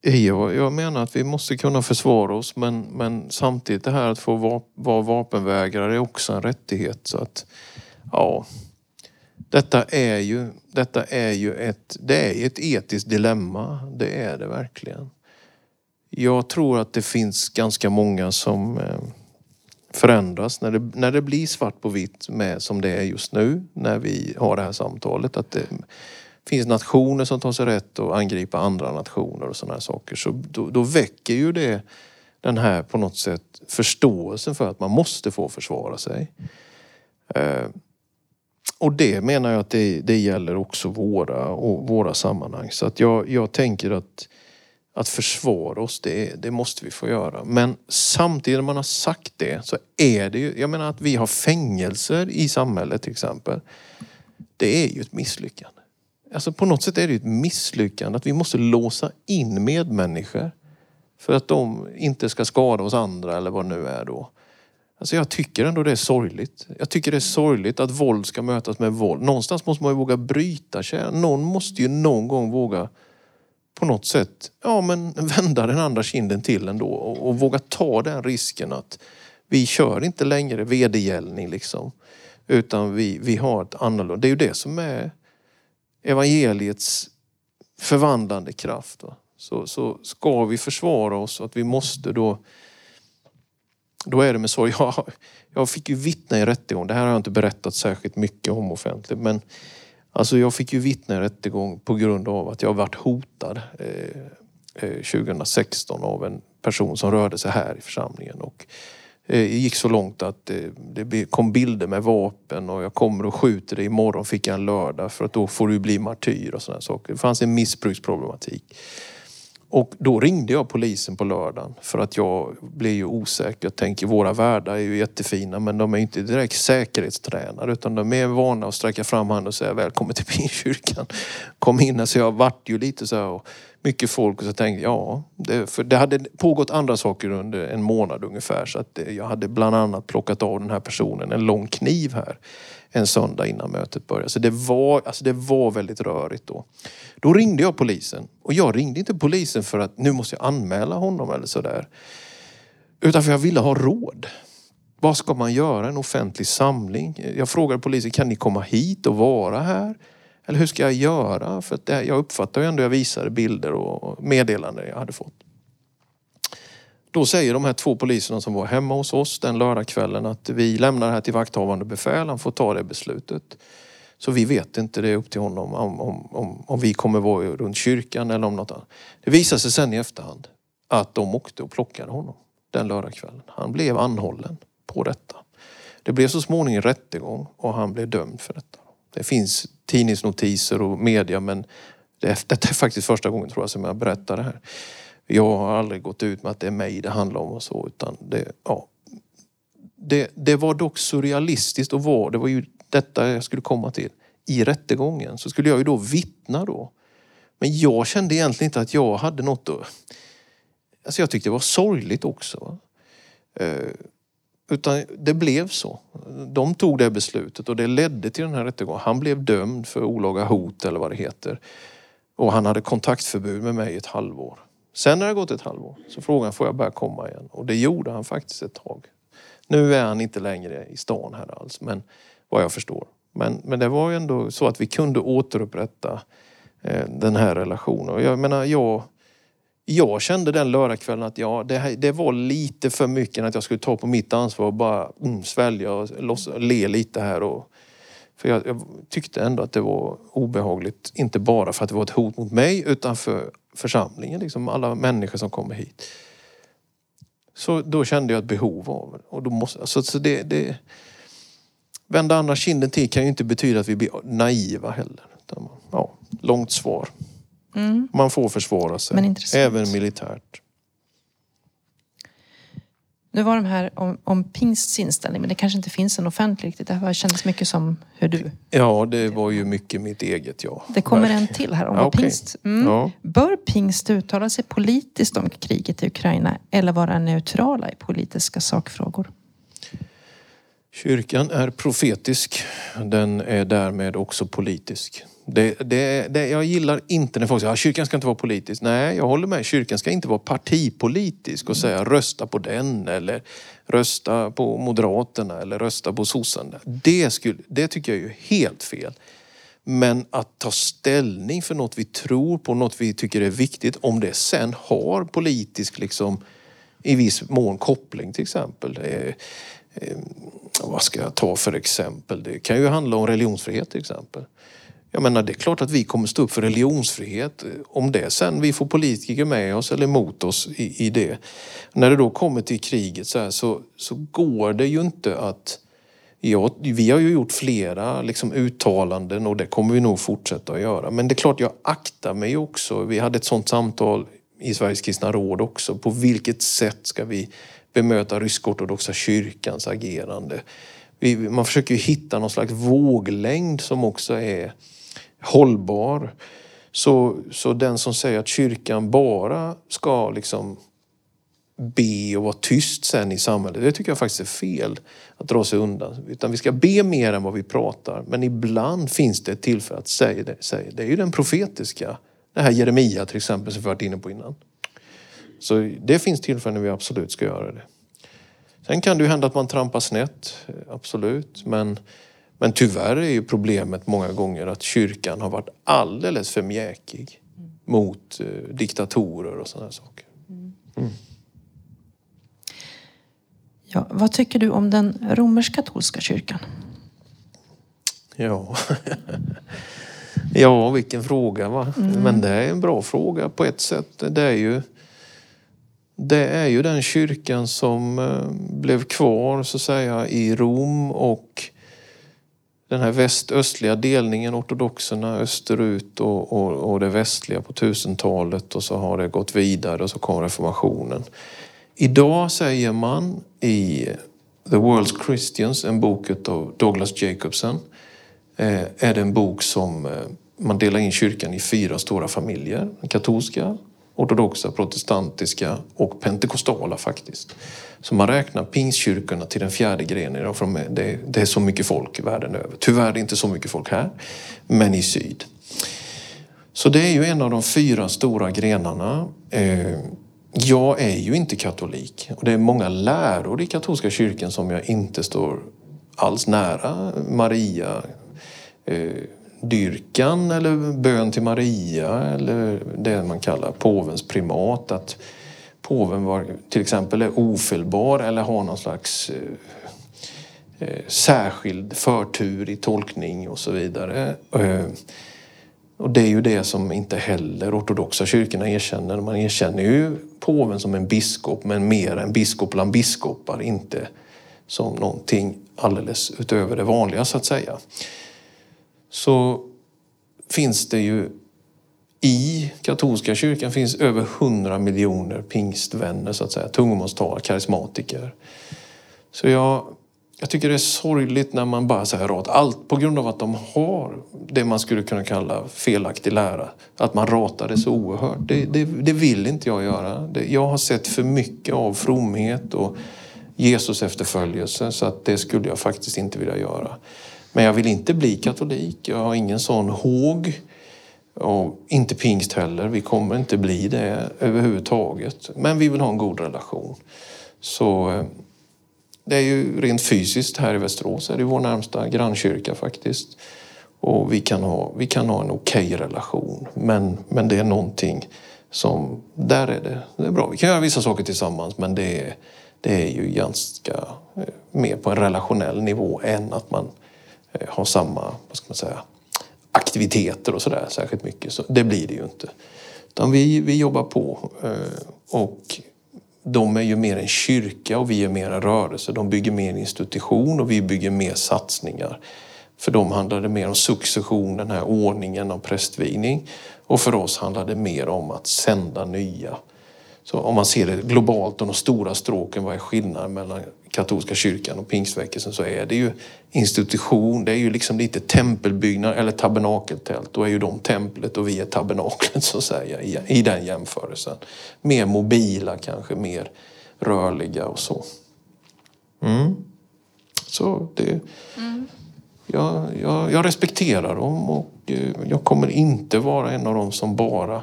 Jag, jag menar att vi måste kunna försvara oss men, men samtidigt det här att få va, vara vapenvägrare är också en rättighet. Så att, ja, detta är ju, detta är ju ett, det är ett etiskt dilemma. Det är det verkligen. Jag tror att det finns ganska många som eh, förändras när det, när det blir svart på vitt med som det är just nu när vi har det här samtalet. Att det finns nationer som tar sig rätt att angripa andra nationer och sådana här saker. Så då, då väcker ju det den här på något sätt förståelsen för att man måste få försvara sig. Eh, och det menar jag att det, det gäller också våra, och våra sammanhang. Så att jag, jag tänker att att försvara oss, det, det, måste vi få göra. Men samtidigt när man har sagt det så är det ju, jag menar att vi har fängelser i samhället till exempel. Det är ju ett misslyckande. Alltså på något sätt är det ett misslyckande att vi måste låsa in medmänniskor. För att de inte ska skada oss andra eller vad det nu är då. Alltså jag tycker ändå det är sorgligt. Jag tycker det är sorgligt att våld ska mötas med våld. Någonstans måste man ju våga bryta kärn. Någon måste ju någon gång våga på något sätt ja, men vända den andra kinden till ändå och, och våga ta den risken att vi kör inte längre vedergällning liksom. Utan vi, vi har ett annorlunda. Det är ju det som är evangeliets förvandlande kraft. Va? Så, så ska vi försvara oss att vi måste då då är det med sorg. Jag, jag fick ju vittna i rättegång. Det här har jag inte berättat särskilt mycket om offentligt. Men Alltså jag fick ju vittna i rättegång på grund av att jag varit hotad eh, eh 2016 av en person som rörde sig här i församlingen. Och det gick så långt att eh, det kom bilder med vapen och jag kommer och skjuter dig imorgon fick jag en lördag för att då får du bli martyr och sådana saker. Det fanns en missbruksproblematik. Och då ringde jag polisen på lördagen för att jag blev ju osäker. Jag tänker våra värdar är ju jättefina men de är inte direkt säkerhetstränade utan de är vana att sträcka fram handen och säga välkommen till Pingstkyrkan. Kom in. Så jag vart ju lite så här och mycket folk och så tänkte jag, ja, det, för det hade pågått andra saker under en månad ungefär. Så att jag hade bland annat plockat av den här personen en lång kniv här en söndag innan mötet började. Så det var, alltså det var väldigt rörigt då. Då ringde jag polisen. Och jag ringde inte polisen för att nu måste jag anmäla honom eller sådär. Utan för jag ville ha råd. Vad ska man göra? En offentlig samling? Jag frågade polisen, kan ni komma hit och vara här? Eller hur ska jag göra? För att det, jag uppfattar ju ändå, jag visade bilder och meddelanden jag hade fått. Då säger de här två poliserna som var hemma hos oss den lördagskvällen att vi lämnar det här till vakthavande befäl, han får ta det beslutet. Så vi vet inte, det är upp till honom om, om, om, om vi kommer vara runt kyrkan eller om något annat. Det visade sig sen i efterhand att de åkte och plockade honom den lördagskvällen. Han blev anhållen på detta. Det blev så småningom rättegång och han blev dömd för detta. Det finns tidningsnotiser och media men det är, detta är faktiskt första gången tror jag som jag berättar det här. Jag har aldrig gått ut med att det är mig det handlar om och så utan det, ja. det, det var dock surrealistiskt att vara, det var ju detta jag skulle komma till. I rättegången så skulle jag ju då vittna då. Men jag kände egentligen inte att jag hade något att... Alltså jag tyckte det var sorgligt också. Eh, utan det blev så. De tog det beslutet och det ledde till den här rättegången. Han blev dömd för olaga hot eller vad det heter. Och han hade kontaktförbud med mig i ett halvår. Sen när det gått ett halvår så frågade han, får jag börja komma igen? Och det gjorde han faktiskt ett tag. Nu är han inte längre i stan här alls, men vad jag förstår. Men, men det var ju ändå så att vi kunde återupprätta eh, den här relationen. Och jag menar, jag, jag kände den lördagskvällen att ja, det, här, det var lite för mycket att jag skulle ta på mitt ansvar och bara mm, svälja och loss, le lite här. Och, för jag, jag, tyckte ändå att det var obehagligt. Inte bara för att det var ett hot mot mig utan för församlingen, liksom alla människor som kommer hit. Så då kände jag ett behov av det. Och då måste, alltså, så det, det, vända andra kinden till kan ju inte betyda att vi blir naiva heller. Utan, ja, långt svar. Mm. Man får försvara sig, även militärt. Nu var de här om, om pingsts inställning, men det kanske inte finns en offentlig riktigt. Det här kändes mycket som hur du... Ja, det var ju mycket mitt eget, ja. Det kommer en till här om ja, okay. pingst. Mm. Ja. Bör pingst uttala sig politiskt om kriget i Ukraina eller vara neutrala i politiska sakfrågor? Kyrkan är profetisk. Den är därmed också politisk. Det, det, det, jag gillar inte när folk säger att kyrkan ska inte vara politisk. Nej, jag håller med. Kyrkan ska inte vara partipolitisk och säga rösta på den eller rösta på Moderaterna eller rösta på sossarna. Det, skulle, det tycker jag är helt fel. Men att ta ställning för något vi tror på, något vi tycker är viktigt, om det sen har politisk, liksom, i viss mån koppling till exempel. Eh, eh, vad ska jag ta för exempel? Det kan ju handla om religionsfrihet till exempel. Jag menar, det är klart att vi kommer stå upp för religionsfrihet. Om det sen vi får politiker med oss eller emot oss i, i det. När det då kommer till kriget så, här, så, så går det ju inte att... Ja, vi har ju gjort flera liksom, uttalanden och det kommer vi nog fortsätta att göra. Men det är klart, jag aktar mig också. Vi hade ett sånt samtal i Sveriges kristna råd också. På vilket sätt ska vi bemöta rysk-ortodoxa kyrkans agerande? Vi, man försöker ju hitta någon slags våglängd som också är hållbar. Så, så den som säger att kyrkan bara ska liksom be och vara tyst sen i samhället, det tycker jag faktiskt är fel. Att dra sig undan. Utan vi ska be mer än vad vi pratar. Men ibland finns det ett tillfälle att säga det. Säga. Det är ju den profetiska. Det här Jeremia till exempel som vi varit inne på innan. Så det finns tillfällen när vi absolut ska göra det. Sen kan det ju hända att man trampar snett, absolut. Men men tyvärr är ju problemet många gånger att kyrkan har varit alldeles för mjäkig mot eh, diktatorer och sådana saker. Mm. Ja, vad tycker du om den romersk-katolska kyrkan? Ja, ja vilken fråga va. Mm. Men det är en bra fråga på ett sätt. Det är ju, det är ju den kyrkan som eh, blev kvar så att säga i Rom och den här väst-östliga delningen, ortodoxerna österut och, och, och det västliga på 1000-talet och så har det gått vidare och så kom reformationen. Idag säger man i The World's Christians, en bok av Douglas Jacobson, eh, är det en bok som eh, man delar in kyrkan i fyra stora familjer. Den katolska, ortodoxa, protestantiska och pentekostala faktiskt. Så man räknar pingstkyrkorna till den fjärde grenen. För det är så mycket folk världen över. Tyvärr är det inte så mycket folk här, men i syd. Så det är ju en av de fyra stora grenarna. Eh, jag är ju inte katolik och det är många läror i katolska kyrkan som jag inte står alls nära. Maria, eh, dyrkan eller bön till Maria eller det man kallar påvens primat. Att påven var, till exempel är ofelbar eller har någon slags eh, eh, särskild förtur i tolkning och så vidare. Eh, och det är ju det som inte heller ortodoxa kyrkorna erkänner. Man erkänner ju påven som en biskop, men mer en biskop bland biskopar, inte som någonting alldeles utöver det vanliga så att säga. Så finns det ju i katolska kyrkan finns över 100 miljoner pingstvänner, så att säga, tungomålstalare, karismatiker. Så jag, jag tycker det är sorgligt när man bara säger rakt, allt på grund av att de har det man skulle kunna kalla felaktig lära, att man ratar det så oerhört. Det, det, det vill inte jag göra. Det, jag har sett för mycket av fromhet och Jesus efterföljelse så att det skulle jag faktiskt inte vilja göra. Men jag vill inte bli katolik. Jag har ingen sån håg. Och inte pingst heller. Vi kommer inte bli det överhuvudtaget. Men vi vill ha en god relation. Så eh, det är ju rent fysiskt här i Västerås är det vår närmsta grannkyrka faktiskt. Och vi kan ha, vi kan ha en okej okay relation. Men, men det är någonting som, där är det, det är bra. Vi kan göra vissa saker tillsammans men det är, det är ju ganska eh, mer på en relationell nivå än att man eh, Eh, har samma, vad ska man säga, aktiviteter och sådär särskilt mycket. Så det blir det ju inte. Utan vi, vi jobbar på eh, och de är ju mer en kyrka och vi är mer en rörelse. De bygger mer institution och vi bygger mer satsningar. För dem handlar det mer om succession, den här ordningen av prästvigning. Och för oss handlar det mer om att sända nya så om man ser det globalt och de stora stråken, vad är skillnaden mellan katolska kyrkan och pingstväckelsen så är det ju institution, det är ju liksom lite tempelbyggnad eller tabernakeltält. Då är ju de templet och vi är tabernaklet så att säga i, i den jämförelsen. Mer mobila kanske, mer rörliga och så. Mm. Så det... Mm. Jag, jag, jag respekterar dem och eh, jag kommer inte vara en av dem som bara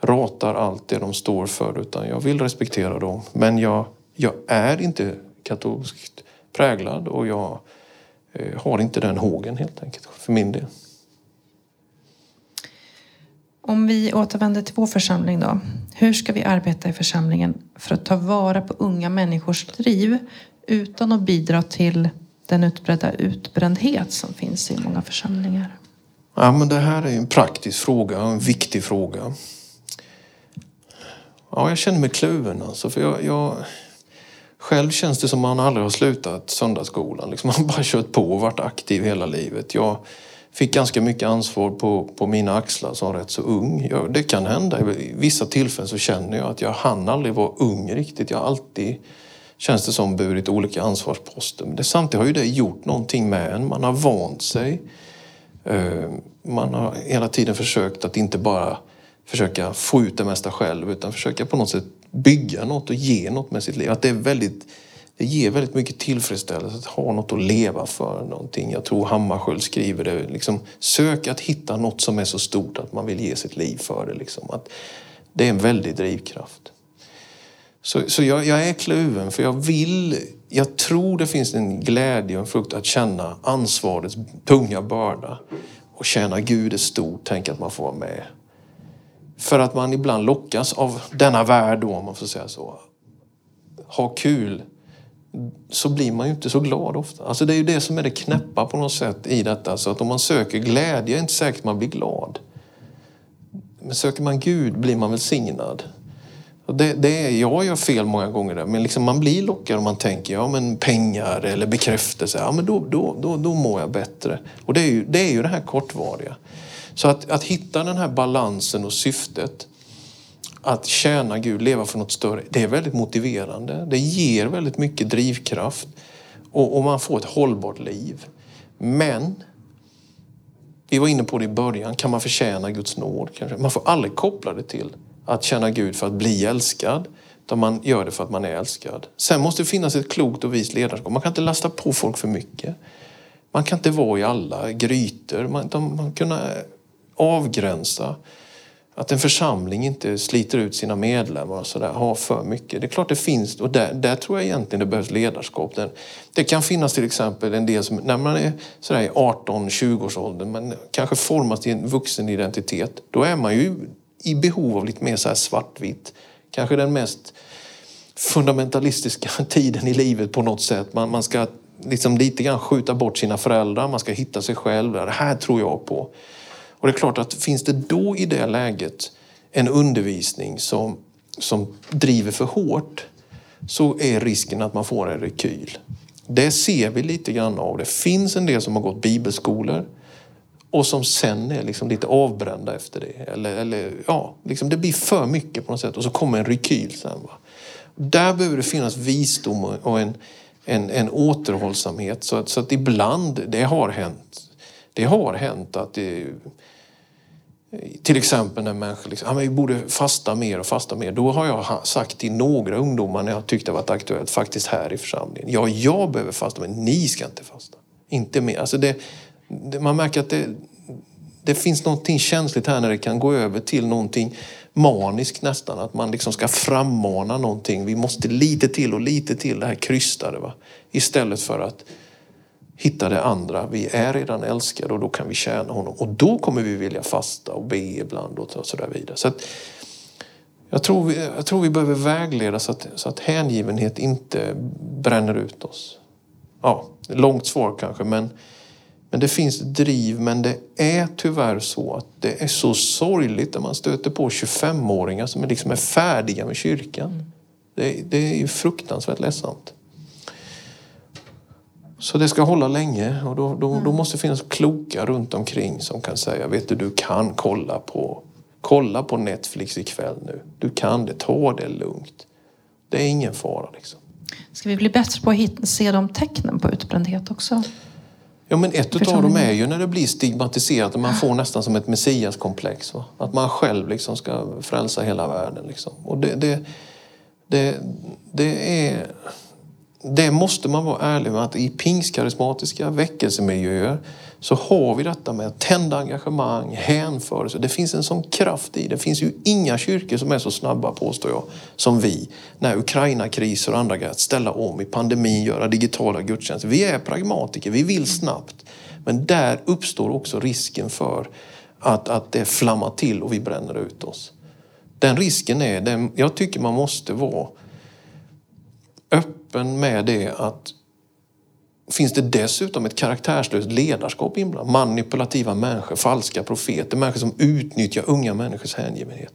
ratar allt det de står för utan jag vill respektera dem. Men jag, jag är inte katolskt präglad och jag eh, har inte den hågen helt enkelt för min del. Om vi återvänder till vår församling då. Hur ska vi arbeta i församlingen för att ta vara på unga människors driv utan att bidra till den utbredda utbrändhet som finns i många församlingar? Ja, men det här är en praktisk fråga, en viktig fråga. Ja, jag känner mig kluven alltså. För jag, jag, själv känns det som att man aldrig har slutat söndagsskolan. Liksom man har bara kört på och varit aktiv hela livet. Jag fick ganska mycket ansvar på, på mina axlar som rätt så ung. Jag, det kan hända. I vissa tillfällen så känner jag att jag hann aldrig vara ung riktigt. Jag har alltid, känns det som, burit olika ansvarsposter. Men det, samtidigt har ju det gjort någonting med en. Man har vant sig. Eh, man har hela tiden försökt att inte bara försöka få ut det mesta själv utan försöka på något sätt bygga något och ge något med sitt liv. Att det, är väldigt, det ger väldigt mycket tillfredsställelse att ha något att leva för. Någonting. Jag tror Hammarskjöld skriver det. Liksom, sök att hitta något som är så stort att man vill ge sitt liv för det. Liksom. Att det är en väldig drivkraft. Så, så jag, jag, är kluven för jag vill, jag tror det finns en glädje och en frukt att känna ansvarets tunga börda och känna Gud är stort, tänk att man får vara med. För att man ibland lockas av denna värld då, om man får säga så. Ha kul. Så blir man ju inte så glad ofta. Alltså det är ju det som är det knäppa på något sätt i detta. Så att om man söker glädje är det inte säkert man blir glad. Men söker man Gud blir man välsignad. Det, det är, jag gör fel många gånger där, men liksom man blir lockad om man tänker ja, men pengar eller bekräftelse. Ja, men då, då, då, då mår jag bättre. Och det är ju det, är ju det här kortvariga. Så att, att hitta den här balansen och syftet att tjäna Gud, leva för något större, det är väldigt motiverande. Det ger väldigt mycket drivkraft och, och, man får ett hållbart liv. Men, vi var inne på det i början, kan man förtjäna Guds nåd? Kanske? Man får aldrig koppla det till att känna Gud för att bli älskad. Utan man gör det för att man är älskad. Sen måste det finnas ett klokt och vist ledarskap. Man kan inte lasta på folk för mycket. Man kan inte vara i alla grytor. Man, de, man kunna avgränsa. Att en församling inte sliter ut sina medlemmar och sådär, har för mycket. Det är klart det finns, och där, där tror jag egentligen det behövs ledarskap. Det, kan finnas till exempel en del som, när man är sådär i 18-20-årsåldern, men kanske formas till en vuxen identitet, då är man ju i behov av lite mer så här svartvitt. Kanske den mest fundamentalistiska tiden i livet på något sätt. Man, man ska liksom lite grann skjuta bort sina föräldrar, man ska hitta sig själv. Det här tror jag på. Och det är klart att finns det då i det läget en undervisning som, som driver för hårt så är risken att man får en rekyl. Det ser vi lite grann av. Det finns en del som har gått bibelskolor och som sen är liksom lite avbrända efter det. Eller, eller, ja, liksom det blir för mycket på något sätt och så kommer en rekyl sen. Va? Där behöver det finnas visdom och en, en, en återhållsamhet. Så att, så att ibland, det har hänt, det har hänt att det, till exempel när människor liksom, ah, ja, vi borde fasta mer och fasta mer. Då har jag sagt till några ungdomar när jag tyckte det varit aktuellt, faktiskt här i församlingen. Ja, jag behöver fasta, men ni ska inte fasta. Inte mer. Alltså det, det, man märker att det, det finns någonting känsligt här när det kan gå över till någonting maniskt nästan. Att man liksom ska frammana någonting. Vi måste lite till och lite till det här krystade. Va? Istället för att hitta det andra. Vi är redan älskade och då kan vi tjäna honom. Och då kommer vi vilja fasta och be ibland och så där vidare. Så att, jag, tror vi, jag tror vi behöver vägleda så att, så att hängivenhet inte bränner ut oss. Ja, långt svar kanske men, men det finns driv. Men det är tyvärr så att det är så sorgligt när man stöter på 25-åringar som liksom är färdiga med kyrkan. Det, det är fruktansvärt ledsamt. Så det ska hålla länge och då, då, då, måste det finnas kloka runt omkring som kan säga, vet du, du kan kolla på, kolla på Netflix ikväll nu. Du kan det, ta det lugnt. Det är ingen fara liksom. Ska vi bli bättre på att hitta, se de tecknen på utbrändhet också? Ja, men ett av dem är ju när det blir stigmatiserat och man får nästan som ett messiaskomplex. Va? Att man själv liksom ska frälsa hela världen. Liksom. Och det, det, det, det är det måste man vara ärlig med att i pingstkarismatiska väckelsemiljöer så har vi detta med att tända engagemang, hänförelse. Det finns en sån kraft i det. Det finns ju inga kyrkor som är så snabba, påstår jag, som vi. När Ukraina-kriser och andra grejer, att ställa om i pandemin, göra digitala gudstjänster. Vi är pragmatiker, vi vill snabbt. Men där uppstår också risken för att, att det flammar till och vi bränner ut oss. Den risken är, den, jag tycker man måste vara öppen med det att finns det dessutom ett karaktärslöst ledarskap inblandat. Manipulativa människor, falska profeter, människor som utnyttjar unga människors hängivenhet.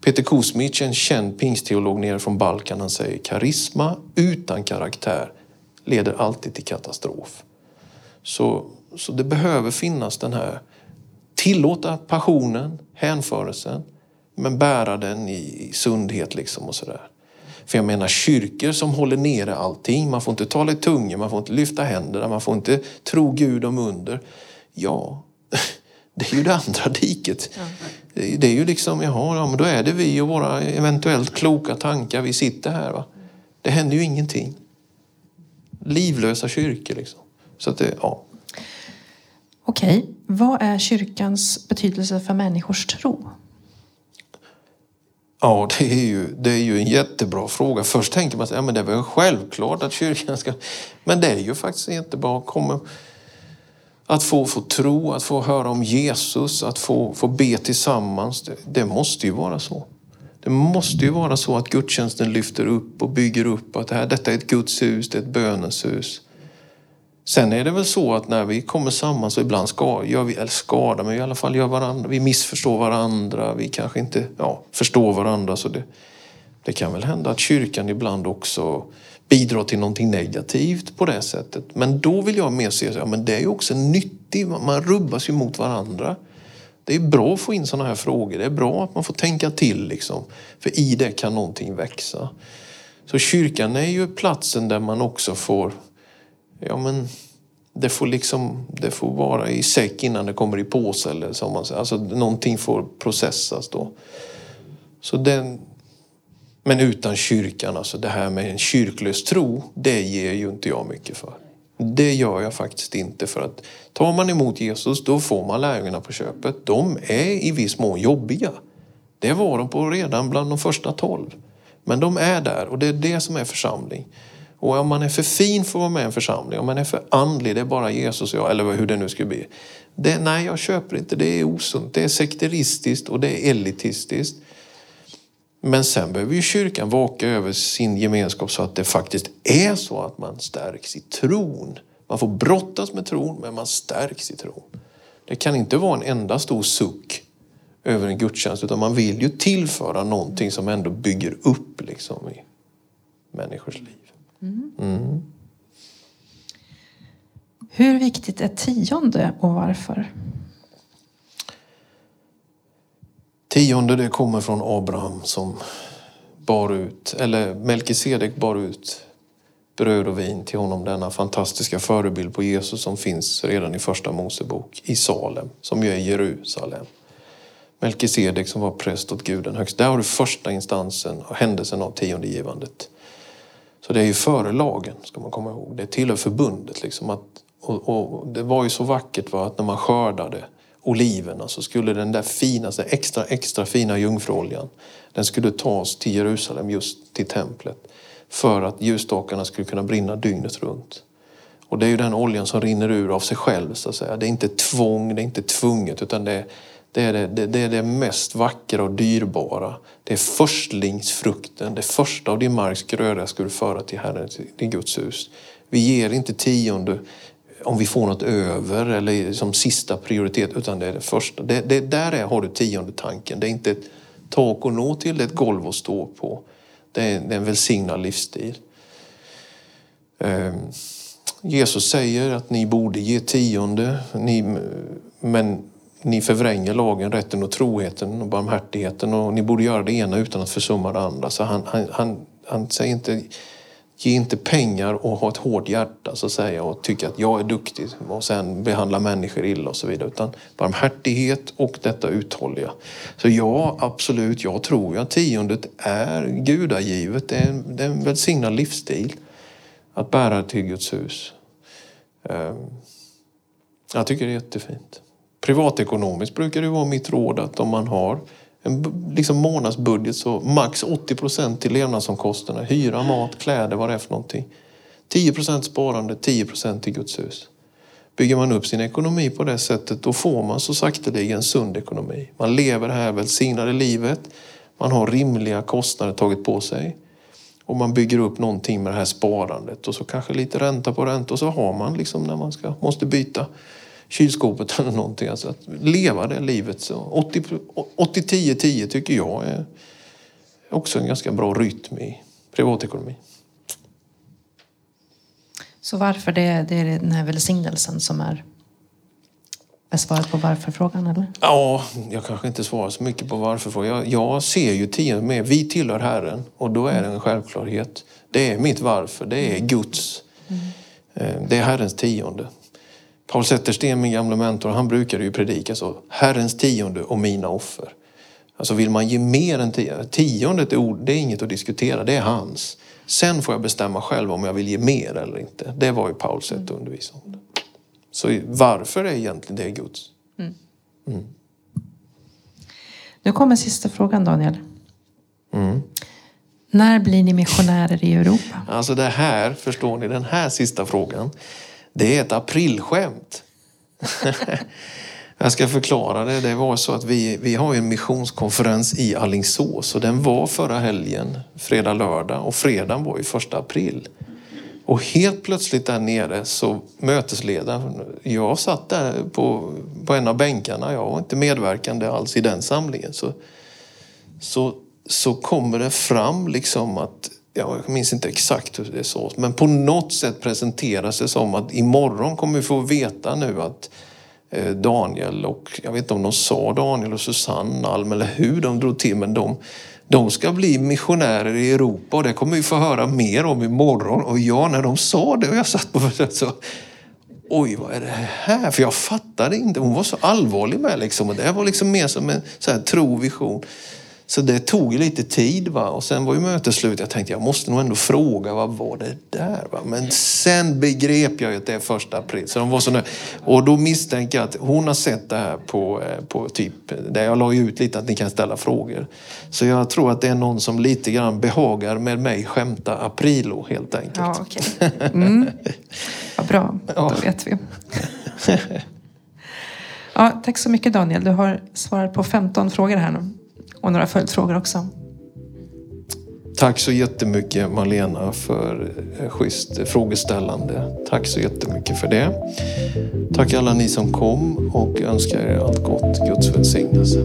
Peter Kuzmic, en känd pingstteolog nere från Balkan, han säger karisma utan karaktär leder alltid till katastrof. Så, så det behöver finnas den här, tillåta passionen, hänförelsen, men bära den i sundhet liksom och sådär. För jag menar kyrkor som håller nere allting. Man får inte tala i tungor, man får inte lyfta händerna, man får inte tro Gud om under. Ja, det är ju det andra diket. Det är ju liksom, jaha, ja, men då är det vi och våra eventuellt kloka tankar. Vi sitter här. Va? Det händer ju ingenting. Livlösa kyrkor liksom. Så att det, ja. Okej, vad är kyrkans betydelse för människors tro? Ja, det är, ju, det är ju en jättebra fråga. Först tänker man att ja, det är väl självklart att kyrkan ska... Men det är ju faktiskt jättebra. Kommer att få, få tro, att få höra om Jesus, att få, få be tillsammans. Det, det måste ju vara så. Det måste ju vara så att gudstjänsten lyfter upp och bygger upp att det här, detta är ett Guds hus, det är ett bönens hus. Sen är det väl så att när vi kommer samman så ibland ska, gör vi, eller skadar, men i alla fall gör varandra, vi missförstår varandra, vi kanske inte ja, förstår varandra. Så det, det kan väl hända att kyrkan ibland också bidrar till någonting negativt på det sättet. Men då vill jag mer se att ja, det är ju också nyttigt, man rubbas ju mot varandra. Det är bra att få in sådana här frågor, det är bra att man får tänka till liksom. För i det kan någonting växa. Så kyrkan är ju platsen där man också får ja men det får liksom, det får vara i säck innan det kommer i påse eller som man säger. Alltså någonting får processas då. Så den, men utan kyrkan, alltså det här med en kyrklös tro, det ger ju inte jag mycket för. Det gör jag faktiskt inte för att tar man emot Jesus då får man lärjungarna på köpet. De är i viss mån jobbiga. Det var de på redan bland de första tolv. Men de är där och det är det som är församling. Och om man är för fin för att vara med i en församling, om man är för andlig, det är bara Jesus och jag, eller hur det nu skulle bli. Det, nej, jag köper inte. Det är osunt, det är sekteristiskt och det är elitistiskt. Men sen behöver ju kyrkan vaka över sin gemenskap så att det faktiskt är så att man stärks i tron. Man får brottas med tron, men man stärks i tron. Det kan inte vara en enda stor suck över en gudstjänst, utan man vill ju tillföra någonting som ändå bygger upp liksom, i människors liv. Mm. Hur viktigt är tionde och varför? Tionde det kommer från Abraham som bar ut, eller Melkisedek bar ut bröd och vin till honom. Denna fantastiska förebild på Jesus som finns redan i första Mosebok i Salem, som ju är Jerusalem. Melkisedek som var präst åt Gud den högst. Där har du första instansen och händelsen av tiondegivandet. Så det är ju före lagen, ska man komma ihåg. Det tillhör förbundet. Liksom att, och, och det var ju så vackert va, att när man skördade oliverna så skulle den där finaste, extra, extra fina jungfruoljan, den skulle tas till Jerusalem, just till templet. För att ljusstakarna skulle kunna brinna dygnet runt. Och det är ju den oljan som rinner ur av sig själv så att säga. Det är inte tvång, det är inte tvunget utan det är, det är det, det, är det mest vackra och dyrbara. Det är förstlingsfrukten, det första av din marks gröda ska du föra till Herren, till Guds hus. Vi ger inte tionde om vi får något över eller som sista prioritet, utan det är det första. Det, det, där är, har du tionde tanken. Det är inte ett tak att nå till, det är ett golv att stå på. Det är, det är en välsignad livsstil. Ehm, Jesus säger att ni borde ge tionde, ni, men ni förvränger lagen, rätten och troheten och barmhärtigheten och ni borde göra det ena utan att försumma det andra. Så han, han, han, han säger inte Ge inte pengar och ha ett hårt hjärta så att säga och tycka att jag är duktig och sen behandla människor illa och så vidare. Utan barmhärtighet och detta uthålliga. Så ja, absolut, jag tror att tiondet är gudagivet. Det är en, det är en välsignad livsstil att bära till Guds hus. Ehm, jag tycker det är jättefint. Privatekonomiskt brukar det vara mitt råd att om man har en liksom månadsbudget så max 80 procent till levnadsomkostnader. Hyra, mat, kläder, vad det är för någonting. 10 procent sparande, 10 procent till Guds hus. Bygger man upp sin ekonomi på det sättet då får man så sakteliga en sund ekonomi. Man lever det här välsignade livet. Man har rimliga kostnader tagit på sig. Och man bygger upp någonting med det här sparandet och så kanske lite ränta på ränta och så har man liksom när man ska, måste byta kylskåpet eller någonting. Alltså att leva det livet. 80-10-10 tycker jag är också en ganska bra rytm i privatekonomi. Så varför det, det är den här välsignelsen som är svaret på varför-frågan eller? Ja, jag kanske inte svarar så mycket på varför. Jag, jag ser ju tionde med, vi tillhör Herren och då är det en självklarhet. Det är mitt varför, det är Guds. Mm. Det är Herrens tionde. Paul Zettersten, min gamla mentor, han brukade ju predika så. Herrens tionde och mina offer. Alltså vill man ge mer än tionde, tiondet är, det är inget att diskutera, det är hans. Sen får jag bestämma själv om jag vill ge mer eller inte. Det var ju Pauls sätt att undervisa om det. Så varför är egentligen det Guds? Mm. Mm. Nu kommer sista frågan Daniel. Mm. När blir ni missionärer i Europa? Alltså det här, förstår ni, den här sista frågan. Det är ett aprilskämt. Jag ska förklara det. Det var så att vi, vi har en missionskonferens i Allingsås och den var förra helgen, fredag, lördag och fredagen var ju första april. Och helt plötsligt där nere så mötesledaren, jag satt där på, på en av bänkarna, jag var inte medverkande alls i den samlingen. Så, så, så kommer det fram liksom att jag minns inte exakt hur det såg men på något sätt presenteras det som att imorgon kommer vi få veta nu att eh, Daniel och, jag vet inte om de sa Daniel och Susanne Alm eller hur de drog till, men de, de ska bli missionärer i Europa och det kommer vi få höra mer om imorgon. Och ja, när de sa det och jag satt på det så Oj, vad är det här? För jag fattade inte. Hon var så allvarlig med liksom. Och det här var liksom mer som en så här, tro, vision. Så det tog lite tid. Va? Och sen var ju mötet slut. Jag tänkte jag måste nog ändå fråga vad var det där? Va? Men sen begrep jag ju att det är första april. Så de var så och då misstänker jag att hon har sett det här på, eh, på typ, där jag la ut lite att ni kan ställa frågor. Så jag tror att det är någon som lite grann behagar med mig skämta aprilo helt enkelt. Ja, okay. mm. Vad bra, då vet vi. Ja, tack så mycket Daniel. Du har svarat på 15 frågor här nu. Och några följdfrågor också. Tack så jättemycket Malena för eh, schysst frågeställande. Tack så jättemycket för det. Tack alla ni som kom och önskar er allt gott. Guds välsignelse.